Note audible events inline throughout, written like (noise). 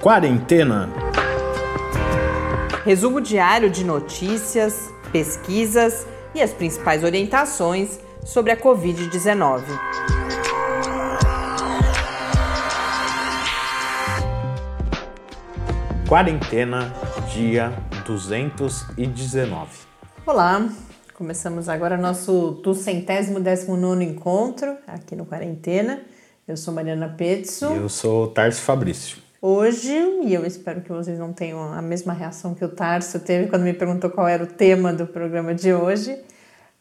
Quarentena. Resumo diário de notícias, pesquisas e as principais orientações sobre a Covid-19. Quarentena, dia 219. Olá, começamos agora nosso duzentésimo décimo nono encontro aqui no Quarentena. Eu sou Mariana Petzo. Eu sou Tarso Fabrício. Hoje, e eu espero que vocês não tenham a mesma reação que o Tarso teve quando me perguntou qual era o tema do programa de hoje,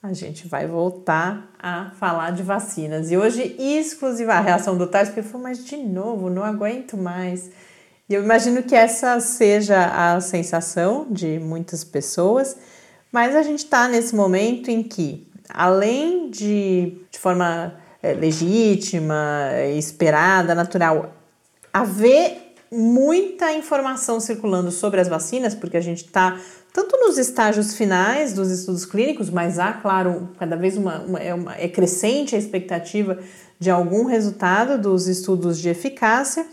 a gente vai voltar a falar de vacinas. E hoje, exclusiva a reação do Tarso, porque foi, mas de novo, não aguento mais. E eu imagino que essa seja a sensação de muitas pessoas, mas a gente está nesse momento em que, além de, de forma é, legítima, esperada, natural, haver muita informação circulando sobre as vacinas, porque a gente está tanto nos estágios finais dos estudos clínicos, mas há, claro, cada vez uma, uma, é, uma, é crescente a expectativa de algum resultado dos estudos de eficácia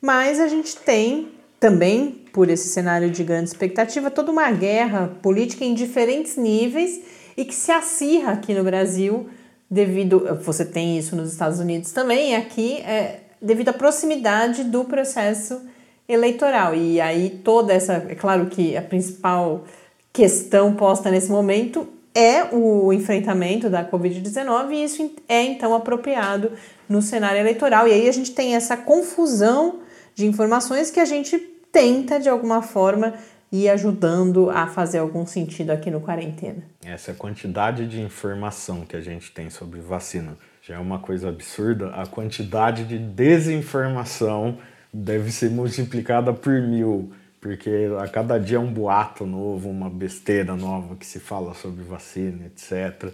mas a gente tem também, por esse cenário de grande expectativa, toda uma guerra política em diferentes níveis e que se acirra aqui no Brasil devido. Você tem isso nos Estados Unidos também, e aqui é devido à proximidade do processo eleitoral. E aí toda essa. É claro que a principal questão posta nesse momento é o enfrentamento da Covid-19 e isso é então apropriado no cenário eleitoral. E aí a gente tem essa confusão de informações que a gente tenta de alguma forma ir ajudando a fazer algum sentido aqui no quarentena. Essa quantidade de informação que a gente tem sobre vacina já é uma coisa absurda. A quantidade de desinformação deve ser multiplicada por mil, porque a cada dia é um boato novo, uma besteira nova que se fala sobre vacina, etc.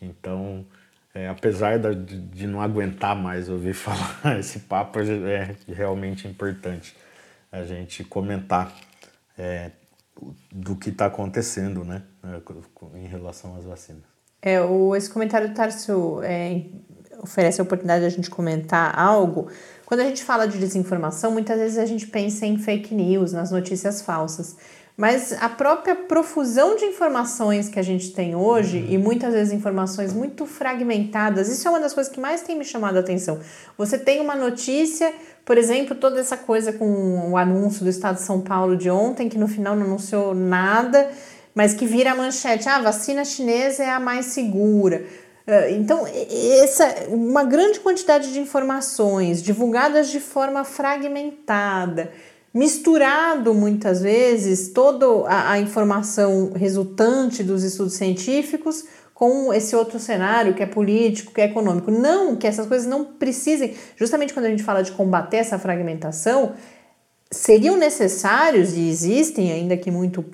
Então, é, apesar de, de, não aguentar mais ouvir (laughs) falar esse papo, é realmente importante a gente comentar é, do que está acontecendo né, é, em relação às vacinas. É, o, esse comentário do Tarso é, oferece a oportunidade de a gente comentar algo. Quando a gente fala de desinformação, muitas vezes a gente pensa em fake news, nas notícias falsas. Mas a própria profusão de informações que a gente tem hoje, uhum. e muitas vezes informações muito fragmentadas, isso é uma das coisas que mais tem me chamado a atenção. Você tem uma notícia, por exemplo, toda essa coisa com o anúncio do Estado de São Paulo de ontem, que no final não anunciou nada, mas que vira a manchete: ah, a vacina chinesa é a mais segura. Ah, então, essa uma grande quantidade de informações divulgadas de forma fragmentada misturado muitas vezes toda a, a, informação resultante dos estudos científicos com esse outro cenário que é político, que é econômico. Não que essas coisas não precisem, justamente quando a gente fala de combater essa fragmentação, seriam necessários e existem ainda que muito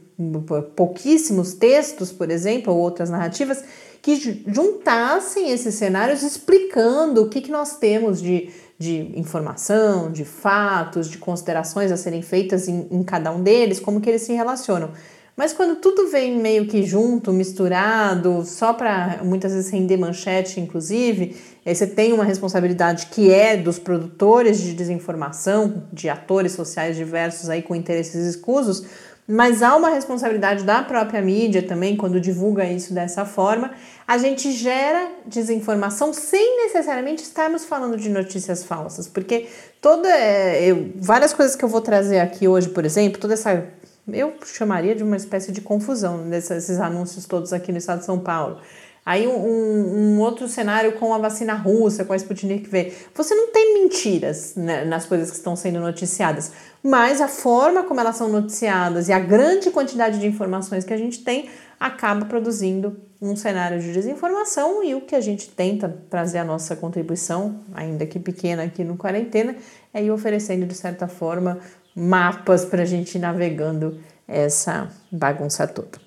pouquíssimos textos, por exemplo, ou outras narrativas que juntassem esses cenários explicando o que, que nós temos de de informação, de fatos, de considerações a serem feitas em, em cada um deles, como que eles se relacionam. Mas quando tudo vem meio que junto, misturado, só para muitas vezes render manchete, inclusive, aí você tem uma responsabilidade que é dos produtores de desinformação, de atores sociais diversos aí com interesses escusos, mas há uma responsabilidade da própria mídia também quando divulga isso dessa forma. A gente gera desinformação sem necessariamente estarmos falando de notícias falsas, porque toda é, eu, várias coisas que eu vou trazer aqui hoje, por exemplo, toda essa eu chamaria de uma espécie de confusão desses anúncios todos aqui no estado de São Paulo. Aí um, um, outro cenário com a vacina russa, com a Sputnik V. Você não tem mentiras né, nas coisas que estão sendo noticiadas, mas a forma como elas são noticiadas e a grande quantidade de informações que a gente tem acaba produzindo um cenário de desinformação e o que a gente tenta trazer a nossa contribuição, ainda que pequena aqui no quarentena, é ir oferecendo de certa forma mapas para a gente ir navegando essa bagunça toda.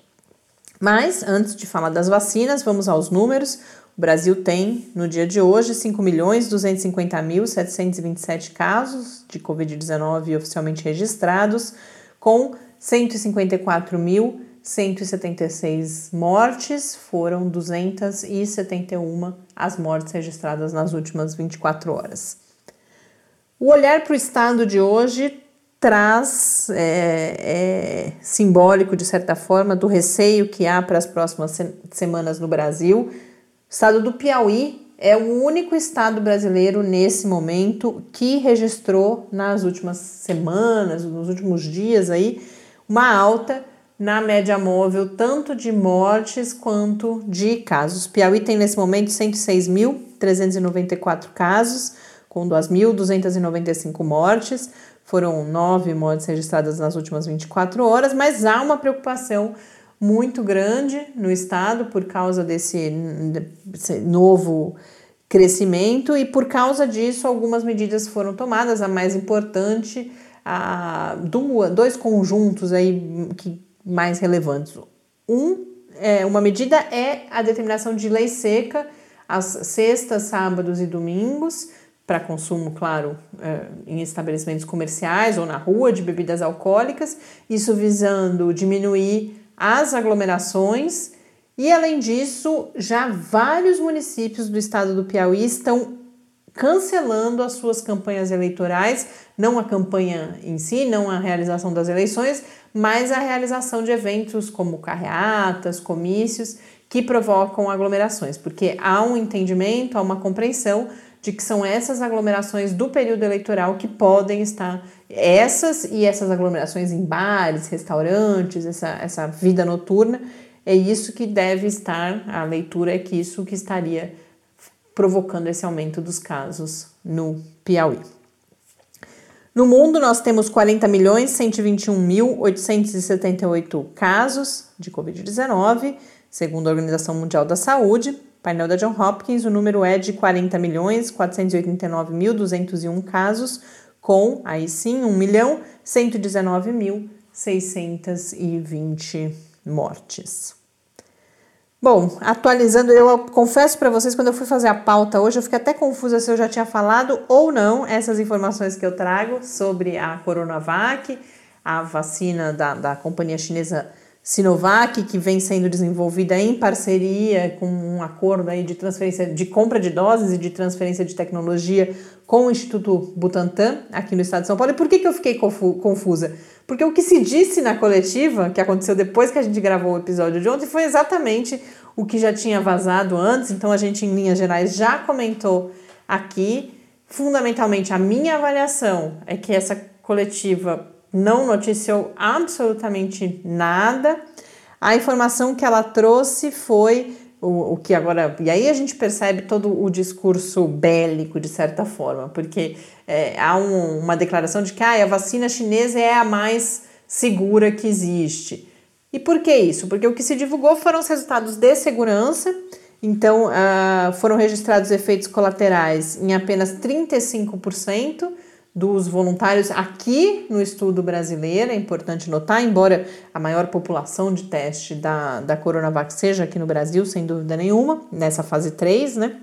Mas, antes de falar das vacinas, vamos aos números. O Brasil tem, no dia de hoje, 5.250.727 casos de Covid-19 oficialmente registrados, com 154.176 mortes, foram 271 as mortes registradas nas últimas 24 horas. O olhar para o estado de hoje traz é, é, simbólico, de certa forma, do receio que há para as próximas se semanas no Brasil. O estado do Piauí é o único estado brasileiro nesse momento que registrou nas últimas semanas, nos últimos dias aí, uma alta na média móvel tanto de mortes quanto de casos. Piauí tem nesse momento 106.394 casos, com 2.295 mortes. Foram nove mortes registradas nas últimas 24 horas, mas há uma preocupação muito grande no estado por causa desse, desse novo crescimento e por causa disso algumas medidas foram tomadas. A mais importante, a, dois conjuntos aí que mais relevantes. Um, é, uma medida é a determinação de lei seca às sextas, sábados e domingos para consumo, claro, é, em estabelecimentos comerciais ou na rua de bebidas alcoólicas, isso visando diminuir as aglomerações. E além disso, já vários municípios do estado do Piauí estão cancelando as suas campanhas eleitorais, não a campanha em si, não a realização das eleições, mas a realização de eventos como carreatas, comícios, que provocam aglomerações, porque há um entendimento, há uma compreensão de que são essas aglomerações do período eleitoral que podem estar, essas e essas aglomerações em bares, restaurantes, essa, essa vida noturna, é isso que deve estar, a leitura é que isso que estaria provocando esse aumento dos casos no Piauí. No mundo, nós temos 40 milhões 121.878 casos de Covid-19, segundo a Organização Mundial da Saúde, painel da John Hopkins, o número é de 40 milhões 489.201 casos, com, aí sim, 1 milhão 119.620 mortes. Bom, atualizando, eu confesso para vocês, quando eu fui fazer a pauta hoje, eu fiquei até confusa se eu já tinha falado ou não essas informações que eu trago sobre a Coronavac, a vacina da, da companhia chinesa Sinovac, que vem sendo desenvolvida em parceria com um acordo aí de transferência de compra de doses e de transferência de tecnologia com o Instituto Butantan, aqui no estado de São Paulo. E por que, que eu fiquei confusa? Porque o que se disse na coletiva, que aconteceu depois que a gente gravou o episódio de ontem, foi exatamente o que já tinha vazado antes, então a gente, em linhas gerais, já comentou aqui. Fundamentalmente, a minha avaliação é que essa coletiva não noticiou absolutamente nada. A informação que ela trouxe foi o, o que agora. E aí a gente percebe todo o discurso bélico, de certa forma, porque é, há um, uma declaração de que ah, a vacina chinesa é a mais segura que existe. E por que isso? Porque o que se divulgou foram os resultados de segurança. Então, uh, foram registrados efeitos colaterais em apenas 35% dos voluntários aqui no estudo brasileiro, é importante notar, embora a maior população de teste da, da Coronavac seja aqui no Brasil, sem dúvida nenhuma, nessa fase 3, né?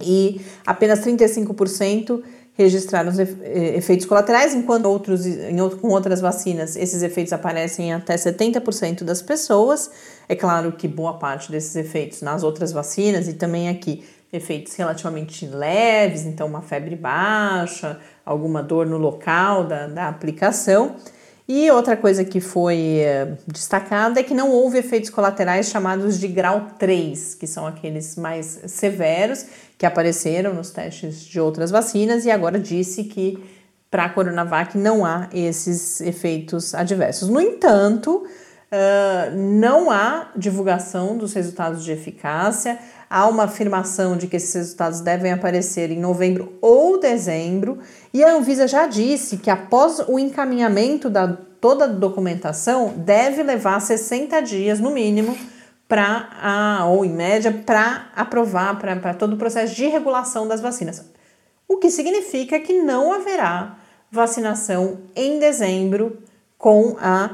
E apenas 35% registraram os eh, efeitos colaterais, enquanto outros, em com outras vacinas esses efeitos aparecem em até 70% das pessoas. É claro que boa parte desses efeitos nas outras vacinas e também aqui efeitos relativamente leves, então uma febre baixa, alguma dor no local da, da aplicação. E outra coisa que foi eh, destacada é que não houve efeitos colaterais chamados de grau 3, que são aqueles mais severos que apareceram nos testes de outras vacinas, e agora disse que para a Coronavac não há esses efeitos adversos. No entanto, não há divulgação dos resultados de eficácia, há uma afirmação de que esses resultados devem aparecer em novembro ou dezembro, e a Anvisa já disse que após o encaminhamento da toda a documentação, deve levar 60 dias no mínimo para, ou em média, para aprovar para todo o processo de regulação das vacinas. O que significa que não haverá vacinação em dezembro com a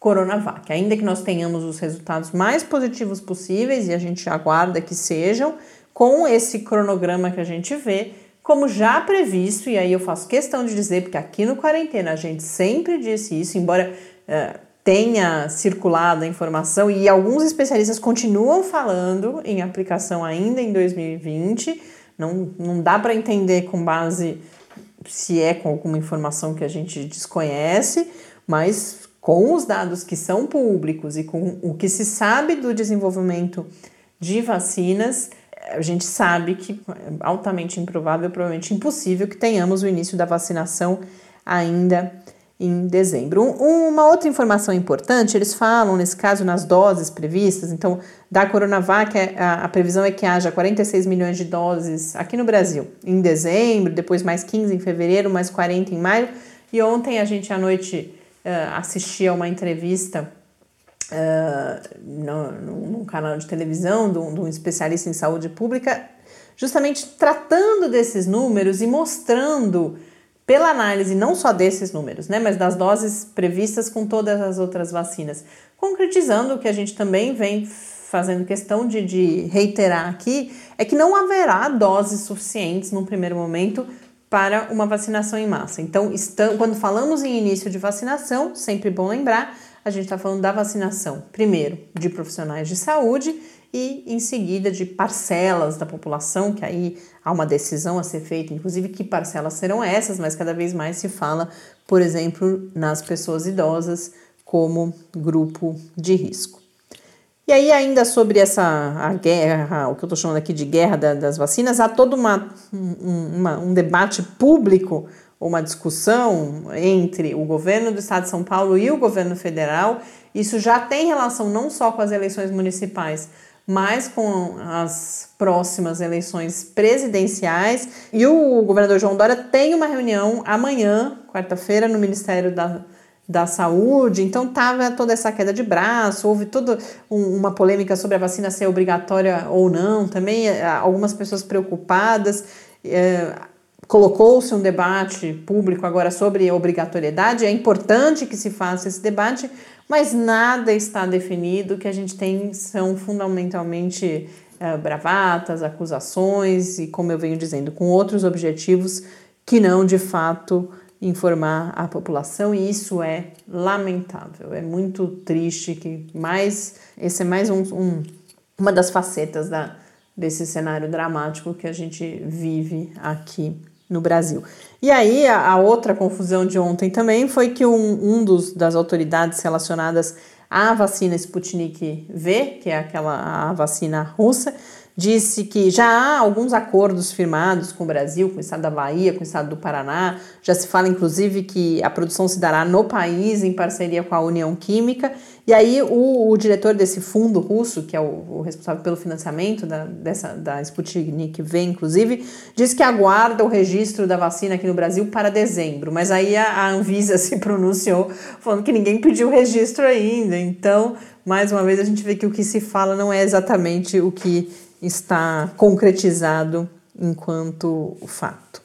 Coronavac. Ainda que nós tenhamos os resultados mais positivos possíveis e a gente aguarda que sejam, com esse cronograma que a gente vê, como já previsto, e aí eu faço questão de dizer, porque aqui no Quarentena a gente sempre disse isso, embora uh, tenha circulado a informação e alguns especialistas continuam falando em aplicação ainda em 2020, não, não dá para entender com base se é com alguma informação que a gente desconhece, mas com os dados que são públicos e com o que se sabe do desenvolvimento de vacinas, a gente sabe que é altamente improvável, provavelmente impossível, que tenhamos o início da vacinação ainda em dezembro. Uma outra informação importante, eles falam, nesse caso, nas doses previstas, então, da Coronavac, é, a, a previsão é que haja 46 milhões de doses aqui no Brasil em dezembro, depois mais 15 em fevereiro, mais 40 em maio, e ontem a gente à noite uh, assistia uma entrevista uh, no, num canal de televisão de um, de um especialista em saúde pública, justamente tratando desses números e mostrando pela análise não só desses números, né, mas das doses previstas com todas as outras vacinas, concretizando o que a gente também vem fazendo questão de, de reiterar aqui, é que não haverá doses suficientes num primeiro momento para uma vacinação em massa. Então, quando falamos em início de vacinação, sempre bom lembrar, a gente está falando da vacinação, primeiro, de profissionais de saúde e em seguida de parcelas da população, que aí há uma decisão a ser feita, inclusive que parcelas serão essas, mas cada vez mais se fala, por exemplo, nas pessoas idosas como grupo de risco. E aí, ainda sobre essa a guerra, o que eu estou chamando aqui de guerra da, das vacinas, há todo uma, um, uma, um debate público, uma discussão entre o governo do estado de São Paulo e o governo federal. Isso já tem relação não só com as eleições municipais, mas com as próximas eleições presidenciais. E o governador João Dória tem uma reunião amanhã, quarta-feira, no Ministério da, da Saúde. Então, tava toda essa queda de braço, houve toda um, uma polêmica sobre a vacina ser obrigatória ou não, também eh, algumas pessoas preocupadas. É, Colocou-se um debate público agora sobre obrigatoriedade, é importante que se faça esse debate, mas nada está definido. O que a gente tem são fundamentalmente é, bravatas, acusações e, como eu venho dizendo, com outros objetivos que não de fato informar a população e isso é lamentável. É muito triste que mais esse é mais um, um uma das facetas da, desse cenário dramático que a gente vive aqui no Brasil. E aí, a, a, outra confusão de ontem também foi que um, um dos, das autoridades relacionadas à vacina Sputnik V, que é aquela a vacina russa, disse que já há alguns acordos firmados com o Brasil, com o estado da Bahia, com o estado do Paraná. Já se fala, inclusive, que a produção se dará no país em parceria com a União Química. E aí, o, o diretor desse fundo russo, que é o, o responsável pelo financiamento da, dessa, da Sputnik V, inclusive, disse que aguarda o registro da vacina aqui no Brasil para dezembro. Mas aí a, a Anvisa (laughs) se pronunciou falando que ninguém pediu o registro ainda. Então, mais uma vez, a gente vê que o que se fala não é exatamente o que está concretizado enquanto fato.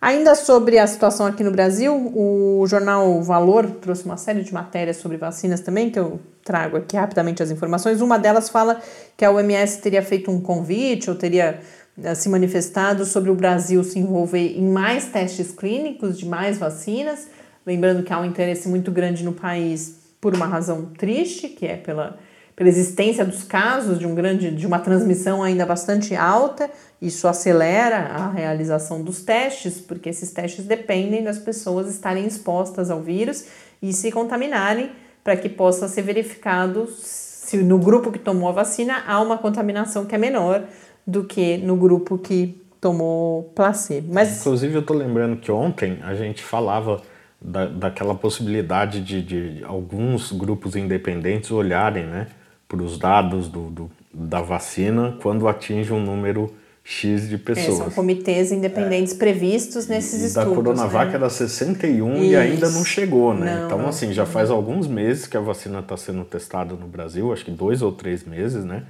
Ainda sobre a situação aqui no Brasil, o jornal Valor trouxe uma série de matérias sobre vacinas também, que eu trago aqui rapidamente as informações. Uma delas fala que a OMS teria feito um convite ou teria eh, se manifestado sobre o Brasil se envolver em mais testes clínicos de mais vacinas. Lembrando que há um interesse muito grande no país por uma razão triste, que é pela pela existência dos casos de um grande de uma transmissão ainda bastante alta, isso acelera a realização dos testes, porque esses testes dependem das pessoas estarem expostas ao vírus e se contaminarem para que possa ser verificado se no grupo que tomou a vacina há uma contaminação que é menor do que no grupo que tomou placebo. Mas inclusive eu estou lembrando que ontem a gente falava da, daquela possibilidade de, de alguns grupos independentes olharem, né? Para os dados do, do, da vacina quando atinge um número X de pessoas. É, são comitês independentes é. previstos nesses e estudos. Da Coronavac né? era 61 Isso. e ainda não chegou, né? Não, então, não, assim, já faz alguns meses que a vacina está sendo testada no Brasil, acho que dois ou três meses, né?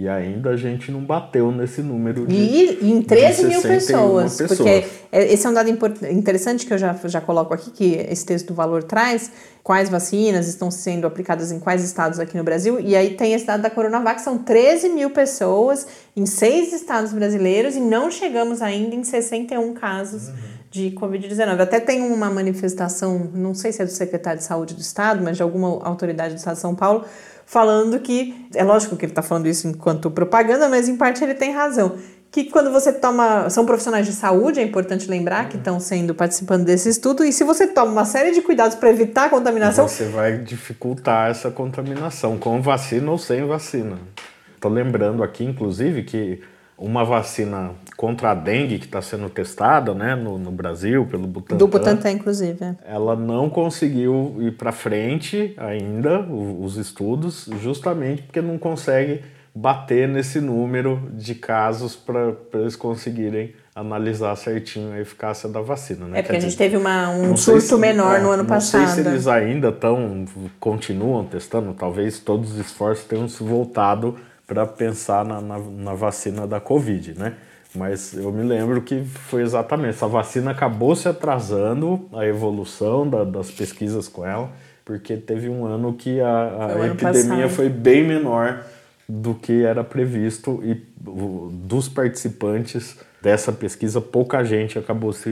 E ainda a gente não bateu nesse número de. E em 13 mil pessoas, pessoas, Porque é, esse é um dado interessante que eu já, já coloco aqui, que esse texto do valor traz. Quais vacinas estão sendo aplicadas em quais estados aqui no Brasil. E aí tem esse dado da Coronavac, são 13 mil pessoas em seis estados brasileiros e não chegamos ainda em 61 casos. Uhum de Covid-19. Até tem uma manifestação, não sei se é do secretário de saúde do estado, mas de alguma autoridade do estado de São Paulo, falando que, é lógico que ele está falando isso enquanto propaganda, mas em parte ele tem razão, que quando você toma. São profissionais de saúde, é importante lembrar, que estão sendo participando desse estudo, e se você toma uma série de cuidados para evitar a contaminação. Você vai dificultar essa contaminação, com vacina ou sem vacina. Estou lembrando aqui, inclusive, que uma vacina contra a dengue que está sendo testada né, no, no, Brasil pelo Butantan. Do Butantan, inclusive. Ela não conseguiu ir para frente ainda, os estudos, justamente porque não consegue bater nesse número de casos para eles conseguirem analisar certinho a eficácia da vacina. Né? É porque Quer a gente dizer, teve uma, um surto se, menor é, no ano não passado. Não sei se eles ainda estão, continuam testando, talvez todos os esforços tenham se voltado para pensar na, na, na, vacina da Covid, né? Mas eu me lembro que foi exatamente, essa vacina acabou se atrasando, a evolução da, das pesquisas com ela, porque teve um ano que a, a epidemia foi bem menor do que era previsto e dos participantes dessa pesquisa, pouca gente acabou se,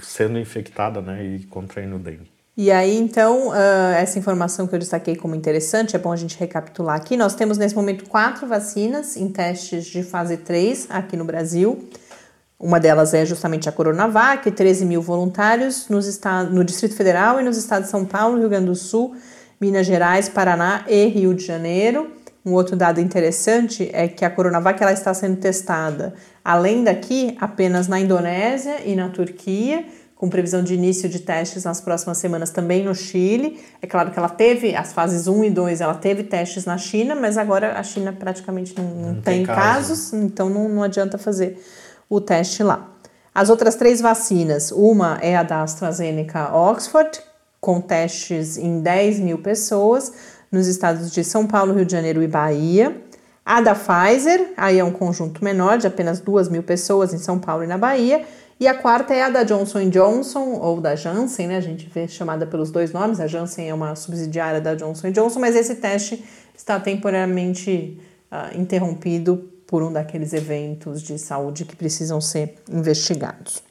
sendo infectada né, e contraindo dengue. E aí, então, uh, essa informação que eu destaquei como interessante, é bom a gente recapitular aqui. Nós temos nesse momento quatro vacinas em testes de fase 3 aqui no Brasil. Uma delas é justamente a Coronavac, 13 mil voluntários nos no Distrito Federal e nos estados de São Paulo, Rio Grande do Sul, Minas Gerais, Paraná e Rio de Janeiro. Um outro dado interessante é que a Coronavac ela está sendo testada, além daqui, apenas na Indonésia e na Turquia com previsão de início de testes nas próximas semanas também no Chile. É claro que ela teve as fases 1 e 2, ela teve testes na China, mas agora a China praticamente não, não, tem, tem casos, então não, não adianta fazer o teste lá. As outras três vacinas, uma é a da AstraZeneca Oxford, com testes em 10 mil pessoas nos estados de São Paulo, Rio de Janeiro e Bahia. A da Pfizer, aí é um conjunto menor, de apenas 2 mil pessoas em São Paulo e na Bahia. E a quarta é a da Johnson Johnson, ou da Janssen, né? A gente vê chamada pelos dois nomes. A Janssen é uma subsidiária da Johnson Johnson, mas esse teste está temporariamente uh, interrompido por um daqueles eventos de saúde que precisam ser investigados.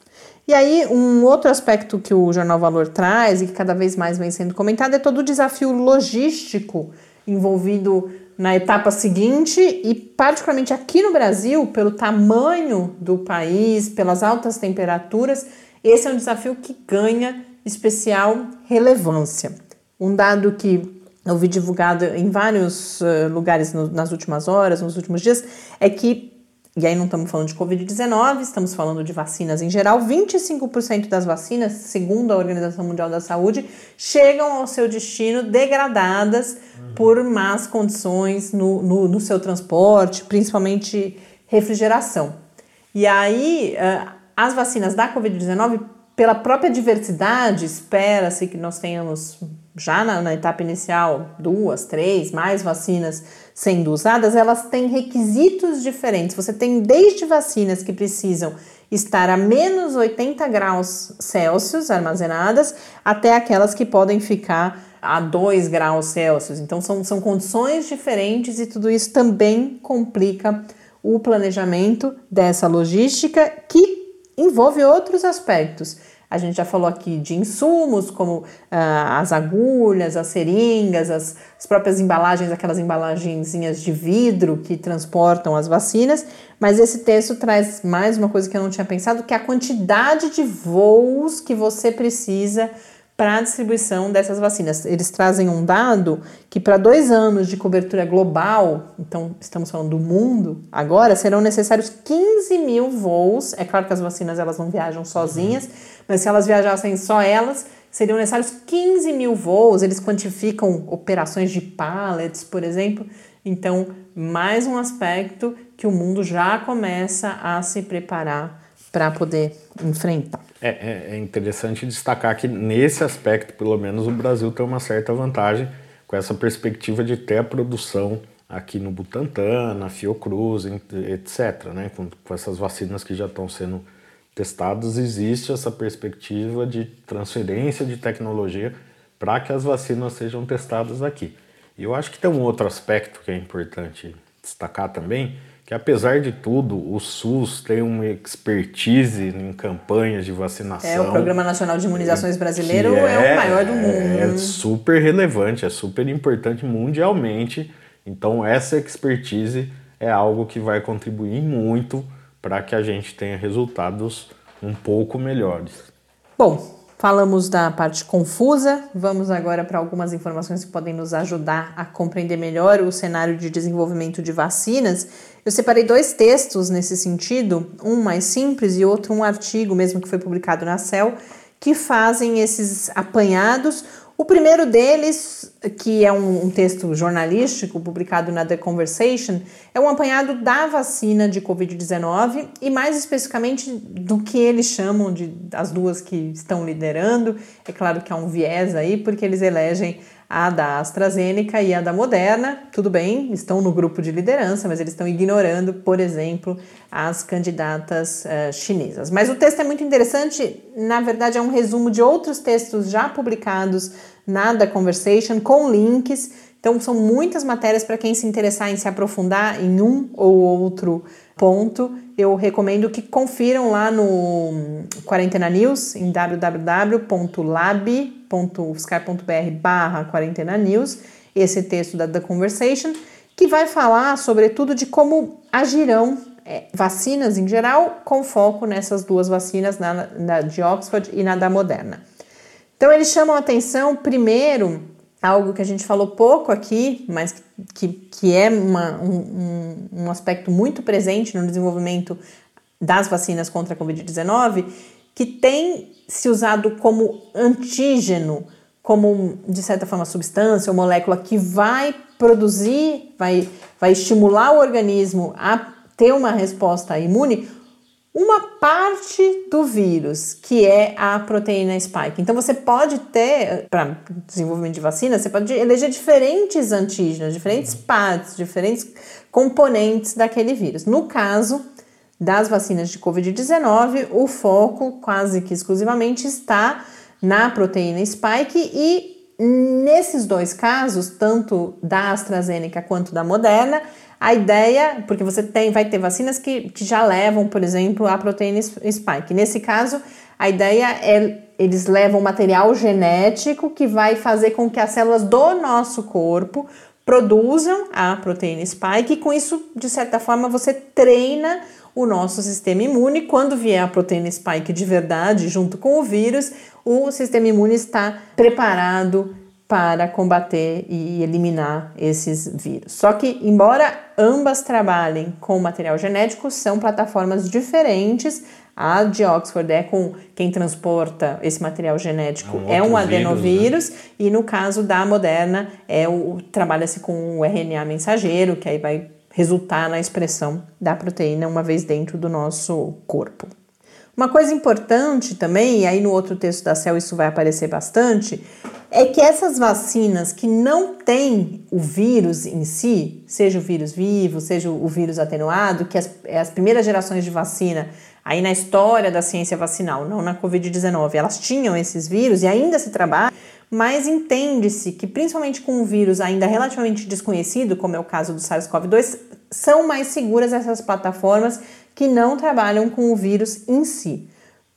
E aí, um outro aspecto que o Jornal Valor traz e que cada vez mais vem sendo comentado é todo o desafio logístico envolvido na etapa seguinte e, particularmente aqui no Brasil, pelo tamanho do país, pelas altas temperaturas, esse é um desafio que ganha especial relevância. Um dado que eu vi divulgado em vários uh, lugares nas últimas horas, nos últimos dias, é que e aí não estamos falando de Covid-19, estamos falando de vacinas em geral. 25% das vacinas, segundo a Organização Mundial da Saúde, chegam ao seu destino degradadas uhum. por más condições no, no, no, seu transporte, principalmente refrigeração. E aí, uh, as vacinas da Covid-19, pela própria diversidade, espera-se que nós tenhamos já na, na, etapa inicial, duas, três, mais vacinas sendo usadas, elas têm requisitos diferentes. Você tem desde vacinas que precisam estar a menos 80 graus Celsius armazenadas, até aquelas que podem ficar a 2 graus Celsius. Então, são, são condições diferentes e tudo isso também complica o planejamento dessa logística que envolve outros aspectos a gente já falou aqui de insumos, como ah, as agulhas, as seringas, as, as próprias embalagens, aquelas embalagenzinhas de vidro que transportam as vacinas. Mas esse texto traz mais uma coisa que eu não tinha pensado, que é a quantidade de voos que você precisa para a distribuição dessas vacinas. Eles trazem um dado que para dois anos de cobertura global, então estamos falando do mundo, agora serão necessários 15 mil voos. É claro que as vacinas elas não viajam sozinhas, mas se elas viajassem só elas, seriam necessários 15 mil voos. Eles quantificam operações de pallets, por exemplo. Então, mais um aspecto que o mundo já começa a se preparar para poder enfrentar. É, é, é, interessante destacar que nesse aspecto, pelo menos, o Brasil tem uma certa vantagem com essa perspectiva de ter a produção aqui no Butantan, na Fiocruz, etc. Né? Com, com essas vacinas que já estão sendo testadas, existe essa perspectiva de transferência de tecnologia para que as vacinas sejam testadas aqui. E eu acho que tem um outro aspecto que é importante destacar também, que apesar de tudo, o SUS tem uma expertise em campanhas de vacinação. É, o Programa Nacional de Imunizações Brasileiro é, é, o maior do mundo. É super relevante, é super importante mundialmente. Então, essa expertise é algo que vai contribuir muito para que a gente tenha resultados um pouco melhores. Bom, Falamos da parte confusa, vamos agora para algumas informações que podem nos ajudar a compreender melhor o cenário de desenvolvimento de vacinas. Eu separei dois textos nesse sentido, um mais simples e outro um artigo mesmo que foi publicado na Cell, que fazem esses apanhados. O primeiro deles, que é um, texto jornalístico publicado na The Conversation, é um apanhado da vacina de Covid-19 e, mais especificamente, do que eles chamam de as duas que estão liderando. É claro que há um viés aí, porque eles elegem a da AstraZeneca e a da Moderna, tudo bem, estão no grupo de liderança, mas eles estão ignorando, por exemplo, as candidatas uh, chinesas. Mas o texto é muito interessante, na verdade, é um resumo de outros textos já publicados na The Conversation, com links. Então, são muitas matérias para quem se interessar em se aprofundar em um ou outro ponto. Eu recomendo que confiram lá no Quarentena News, em www.lab.ufscar.br barra Quarentena News, esse texto da The Conversation, que vai falar sobretudo de como agirão é, vacinas em geral, com foco nessas duas vacinas, na, na de Oxford e na da Moderna. Então, eles chamam a atenção, primeiro, algo que a gente falou pouco aqui, mas que, que é uma, um, um aspecto muito presente no desenvolvimento das vacinas contra a Covid-19, que tem se usado como antígeno, como de certa forma substância ou molécula que vai produzir, vai, vai estimular o organismo a ter uma resposta imune uma parte do vírus, que é a proteína spike. Então você pode ter, para desenvolvimento de vacina, você pode eleger diferentes antígenos, diferentes partes, diferentes componentes daquele vírus. No caso das vacinas de Covid-19, o foco quase que exclusivamente está na proteína spike e nesses dois casos, tanto da AstraZeneca quanto da Moderna, a ideia, porque você tem, vai ter vacinas que, que já levam, por exemplo, a proteína spike. Nesse caso, a ideia é eles levam material genético que vai fazer com que as células do nosso corpo produzam a proteína spike e com isso, de certa forma, você treina o nosso sistema imune. Quando vier a proteína spike de verdade, junto com o vírus, o sistema imune está preparado para combater e eliminar esses vírus. Só que, embora ambas trabalhem com material genético, são plataformas diferentes. A de Oxford é com quem transporta esse material genético é um, é um adenovírus, né? e no caso da Moderna é o trabalha-se com o RNA mensageiro, que aí vai resultar na expressão da proteína uma vez dentro do nosso corpo. Uma coisa importante também, e aí no outro texto da CEL isso vai aparecer bastante, é que essas vacinas que não têm o vírus em si, seja o vírus vivo, seja o vírus atenuado, que as, as primeiras gerações de vacina, aí na história da ciência vacinal, não na Covid-19, elas tinham esses vírus e ainda se trabalha, mas entende-se que, principalmente com um vírus ainda relativamente desconhecido, como é o caso do SARS-CoV-2, são mais seguras essas plataformas que não trabalham com o vírus em si.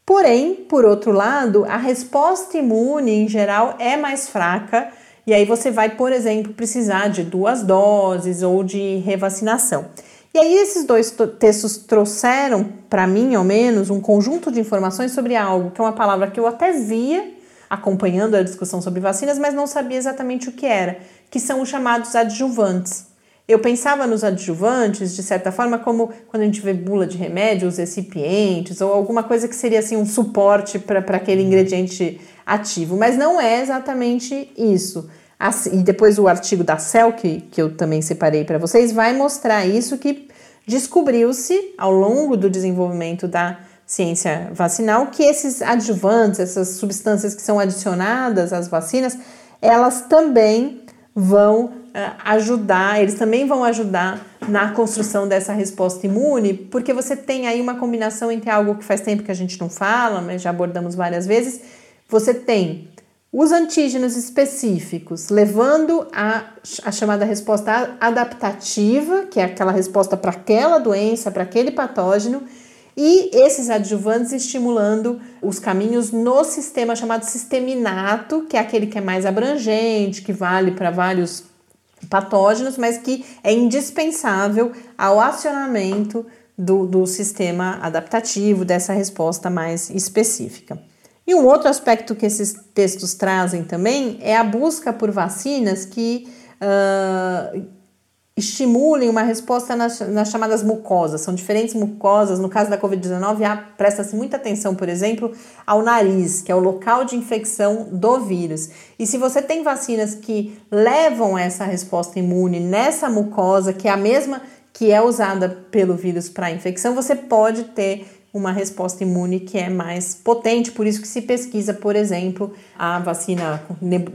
Porém, por outro lado, a resposta imune em geral é mais fraca e aí você vai, por exemplo, precisar de duas doses ou de revacinação. E aí esses dois textos trouxeram para mim, ao menos, um conjunto de informações sobre algo que é uma palavra que eu até via acompanhando a discussão sobre vacinas, mas não sabia exatamente o que era, que são os chamados adjuvantes. Eu pensava nos adjuvantes, de certa forma, como quando a gente vê bula de remédio, os recipientes, ou alguma coisa que seria assim um suporte para aquele ingrediente ativo, mas não é exatamente isso. Assim, e depois o artigo da CEL, que, que eu também separei para vocês, vai mostrar isso que descobriu-se ao longo do desenvolvimento da ciência vacinal que esses adjuvantes, essas substâncias que são adicionadas às vacinas, elas também vão uh, ajudar, eles também vão ajudar na construção dessa resposta imune, porque você tem aí uma combinação entre algo que faz tempo que a gente não fala, mas já abordamos várias vezes. Você tem os antígenos específicos levando a, a chamada resposta adaptativa, que é aquela resposta para aquela doença, para aquele patógeno, e esses adjuvantes estimulando os caminhos no sistema chamado sistema inato, que é aquele que é mais abrangente, que vale para vários patógenos, mas que é indispensável ao acionamento do, do sistema adaptativo, dessa resposta mais específica. E um outro aspecto que esses textos trazem também é a busca por vacinas que uh, estimulem uma resposta nas, nas, chamadas mucosas. São diferentes mucosas. No caso da Covid-19, presta-se muita atenção, por exemplo, ao nariz, que é o local de infecção do vírus. E se você tem vacinas que levam essa resposta imune nessa mucosa, que é a mesma que é usada pelo vírus para infecção, você pode ter uma resposta imune que é mais potente, por isso que se pesquisa, por exemplo, a vacina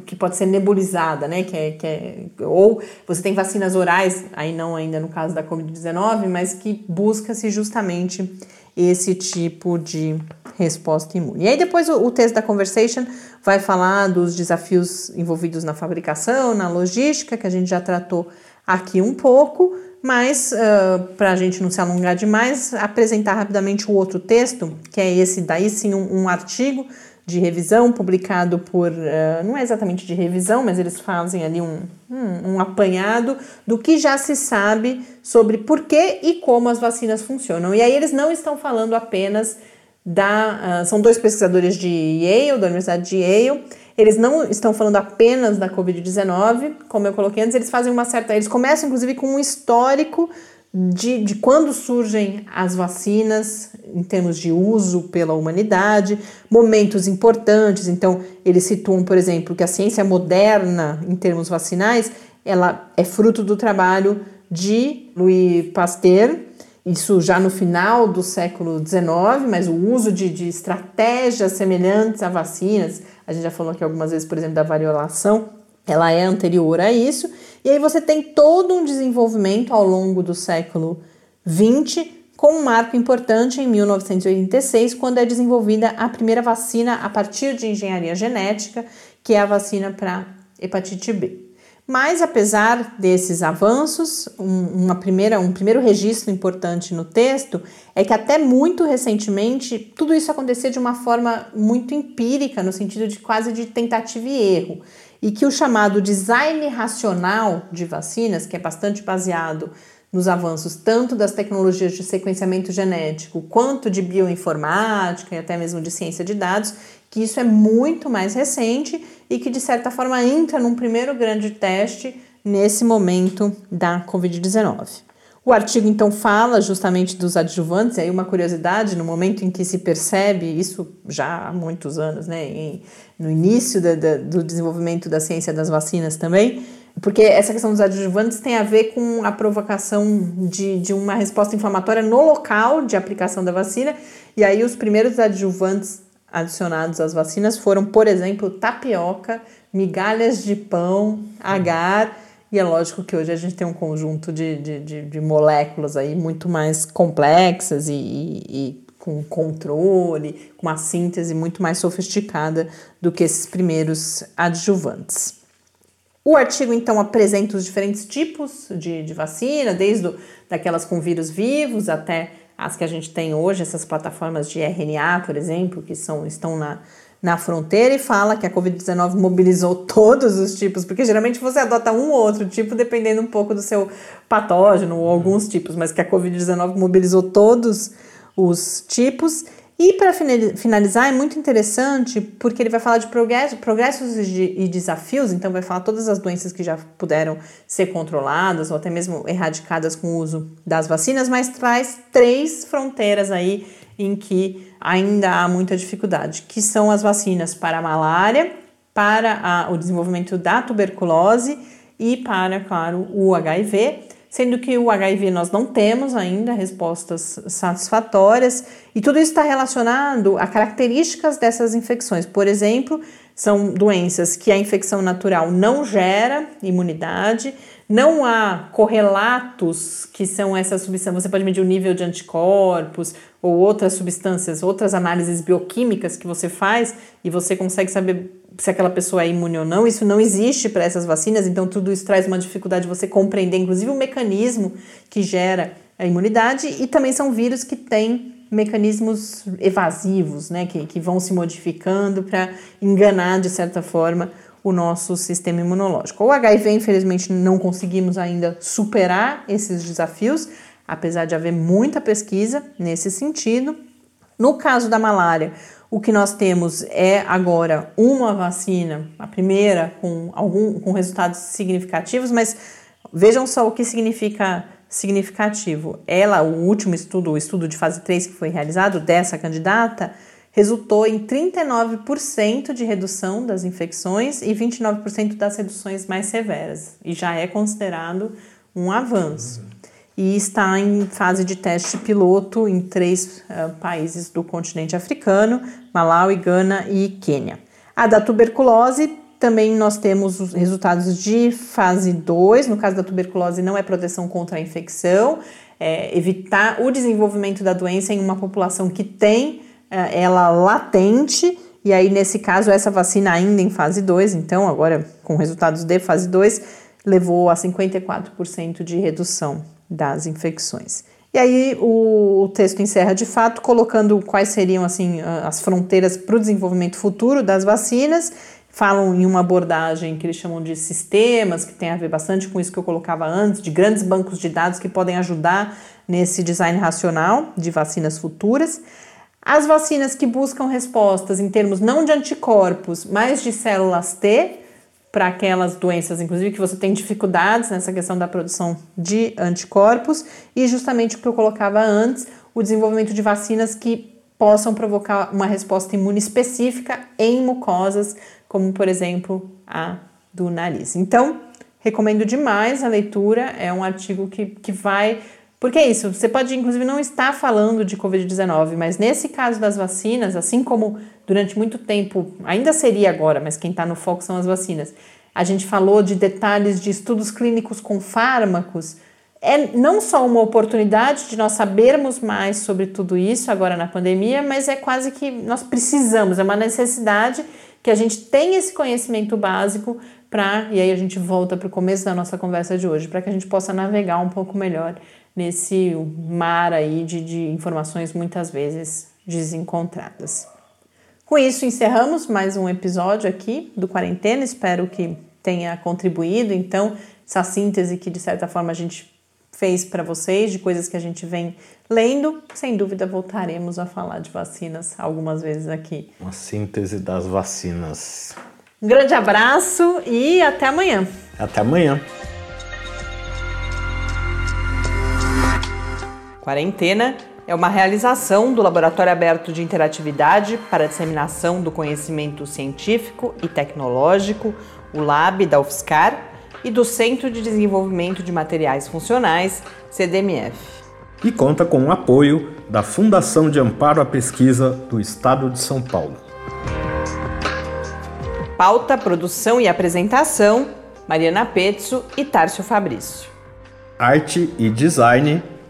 que pode ser nebulizada, né? Que é, que é, ou você tem vacinas orais, aí não ainda no caso da Covid-19, mas que busca-se justamente esse tipo de resposta imune. E aí depois o, o texto da Conversation vai falar dos desafios envolvidos na fabricação, na logística, que a gente já tratou aqui um pouco, mas, uh, para a gente não se alongar demais, apresentar rapidamente o outro texto, que é esse daí sim, um, um artigo de revisão publicado por. Uh, não é exatamente de revisão, mas eles fazem ali um, um, um, apanhado do que já se sabe sobre por que e como as vacinas funcionam. E aí eles não estão falando apenas da. Uh, são dois pesquisadores de Yale, da Universidade de Yale eles não estão falando apenas da Covid-19, como eu coloquei antes, eles fazem uma certa. Eles começam, inclusive, com um histórico de, de quando surgem as vacinas em termos de uso pela humanidade, momentos importantes. Então, eles situam, por exemplo, que a ciência moderna, em termos vacinais, ela é fruto do trabalho de Louis Pasteur, isso já no final do século XIX, mas o uso de, de estratégias semelhantes a vacinas, a gente já falou aqui algumas vezes, por exemplo, da variolação, ela é anterior a isso, e aí você tem todo um desenvolvimento ao longo do século XX, com um marco importante em 1986, quando é desenvolvida a primeira vacina a partir de engenharia genética, que é a vacina para hepatite B. Mas, apesar desses avanços, um, uma primeira, um primeiro registro importante no texto é que até muito recentemente tudo isso acontecia de uma forma muito empírica, no sentido de quase de tentativa e erro, e que o chamado design racional de vacinas, que é bastante baseado nos avanços tanto das tecnologias de sequenciamento genético quanto de bioinformática e até mesmo de ciência de dados, que isso é muito mais recente e que de certa forma entra num primeiro grande teste nesse momento da Covid-19. O artigo então fala justamente dos adjuvantes, e aí uma curiosidade, no momento em que se percebe, isso já há muitos anos, né, no início da, da, do desenvolvimento da ciência das vacinas também, porque essa questão dos adjuvantes tem a ver com a provocação de, de uma resposta inflamatória no local de aplicação da vacina, e aí os primeiros adjuvantes adicionados às vacinas foram, por exemplo, tapioca, migalhas de pão, agar. E é lógico que hoje a gente tem um conjunto de, de, de, de moléculas aí muito mais complexas e, e, e, com controle, com uma síntese muito mais sofisticada do que esses primeiros adjuvantes. O artigo então apresenta os diferentes tipos de, de vacina, desde daquelas com vírus vivos até as que a gente tem hoje, essas plataformas de RNA, por exemplo, que são, estão na, na fronteira e fala que a Covid-19 mobilizou (laughs) todos os tipos, porque geralmente você adota um ou outro tipo dependendo um pouco do seu patógeno ou alguns tipos, mas que a Covid-19 mobilizou todos os tipos e para finalizar, é muito interessante porque ele vai falar de progressos e desafios, então vai falar todas as doenças que já puderam ser controladas ou até mesmo erradicadas com o uso das vacinas, mas traz três fronteiras aí em que ainda há muita dificuldade, que são as vacinas para a malária, para a, o desenvolvimento da tuberculose e para, claro, o HIV sendo que o HIV nós não temos ainda respostas satisfatórias, e tudo isso está relacionado a características dessas infecções. Por exemplo, são doenças que a infecção natural não gera imunidade, não há correlatos que são essas substâncias. Você pode medir o nível de anticorpos ou outras substâncias, outras análises bioquímicas que você faz e você consegue saber se aquela pessoa é imune ou não, isso não existe para essas vacinas, então tudo isso traz uma dificuldade de você compreender, inclusive, o mecanismo que gera a imunidade, e também são vírus que têm mecanismos evasivos, né, que, que vão se modificando para enganar, de certa forma, o nosso sistema imunológico. O HIV, infelizmente, não conseguimos ainda superar esses desafios, apesar de haver muita pesquisa nesse sentido. No caso da malária, o que nós temos é agora uma vacina, a primeira com algum com resultados significativos, mas vejam só o que significa significativo. Ela, o último estudo, o estudo de fase 3 que foi realizado dessa candidata, resultou em 39% de redução das infecções e 29% das reduções mais severas, e já é considerado um avanço. E está em fase de teste piloto em três uh, países do continente africano: Malawi, Gana e Quênia. A da tuberculose também nós temos os resultados de fase 2. No caso da tuberculose, não é proteção contra a infecção, é evitar o desenvolvimento da doença em uma população que tem ela latente, e aí nesse caso essa vacina ainda em fase 2, então agora com resultados de fase 2, levou a 54% de redução das infecções. E aí o, texto encerra de fato colocando quais seriam assim as fronteiras para o desenvolvimento futuro das vacinas. Falam em uma abordagem que eles chamam de sistemas, que tem a ver bastante com isso que eu colocava antes, de grandes bancos de dados que podem ajudar nesse design racional de vacinas futuras. As vacinas que buscam respostas em termos não de anticorpos, mas de células T, para aquelas doenças, inclusive, que você tem dificuldades nessa questão da produção de anticorpos, e justamente o que eu colocava antes, o desenvolvimento de vacinas que possam provocar uma resposta imune específica em mucosas, como por exemplo a do nariz. Então, recomendo demais a leitura, é um artigo que, que vai porque é isso, você pode inclusive não estar falando de Covid-19, mas nesse caso das vacinas, assim como durante muito tempo, ainda seria agora, mas quem está no foco são as vacinas, a gente falou de detalhes de estudos clínicos com fármacos, é não só uma oportunidade de nós sabermos mais sobre tudo isso agora na pandemia, mas é quase que nós precisamos, é uma necessidade que a gente tenha esse conhecimento básico para, e aí a gente volta para o começo da nossa conversa de hoje, para que a gente possa navegar um pouco melhor nesse mar aí de, de informações muitas vezes desencontradas. Com isso, encerramos mais um episódio aqui do Quarentena. Espero que tenha contribuído, então, essa síntese que de certa forma a gente fez para vocês, de coisas que a gente vem lendo. Sem dúvida, voltaremos a falar de vacinas algumas vezes aqui. Uma síntese das vacinas. Um grande abraço e até amanhã. Até amanhã. Quarentena é uma realização do Laboratório Aberto de Interatividade para a Disseminação do Conhecimento Científico e Tecnológico, o LAB da UFSCar, e do Centro de Desenvolvimento de Materiais Funcionais, CDMF. E conta com o apoio da Fundação de Amparo à Pesquisa do Estado de São Paulo. Pauta, produção e apresentação: Mariana Pezzo e Tárcio Fabrício. Arte e design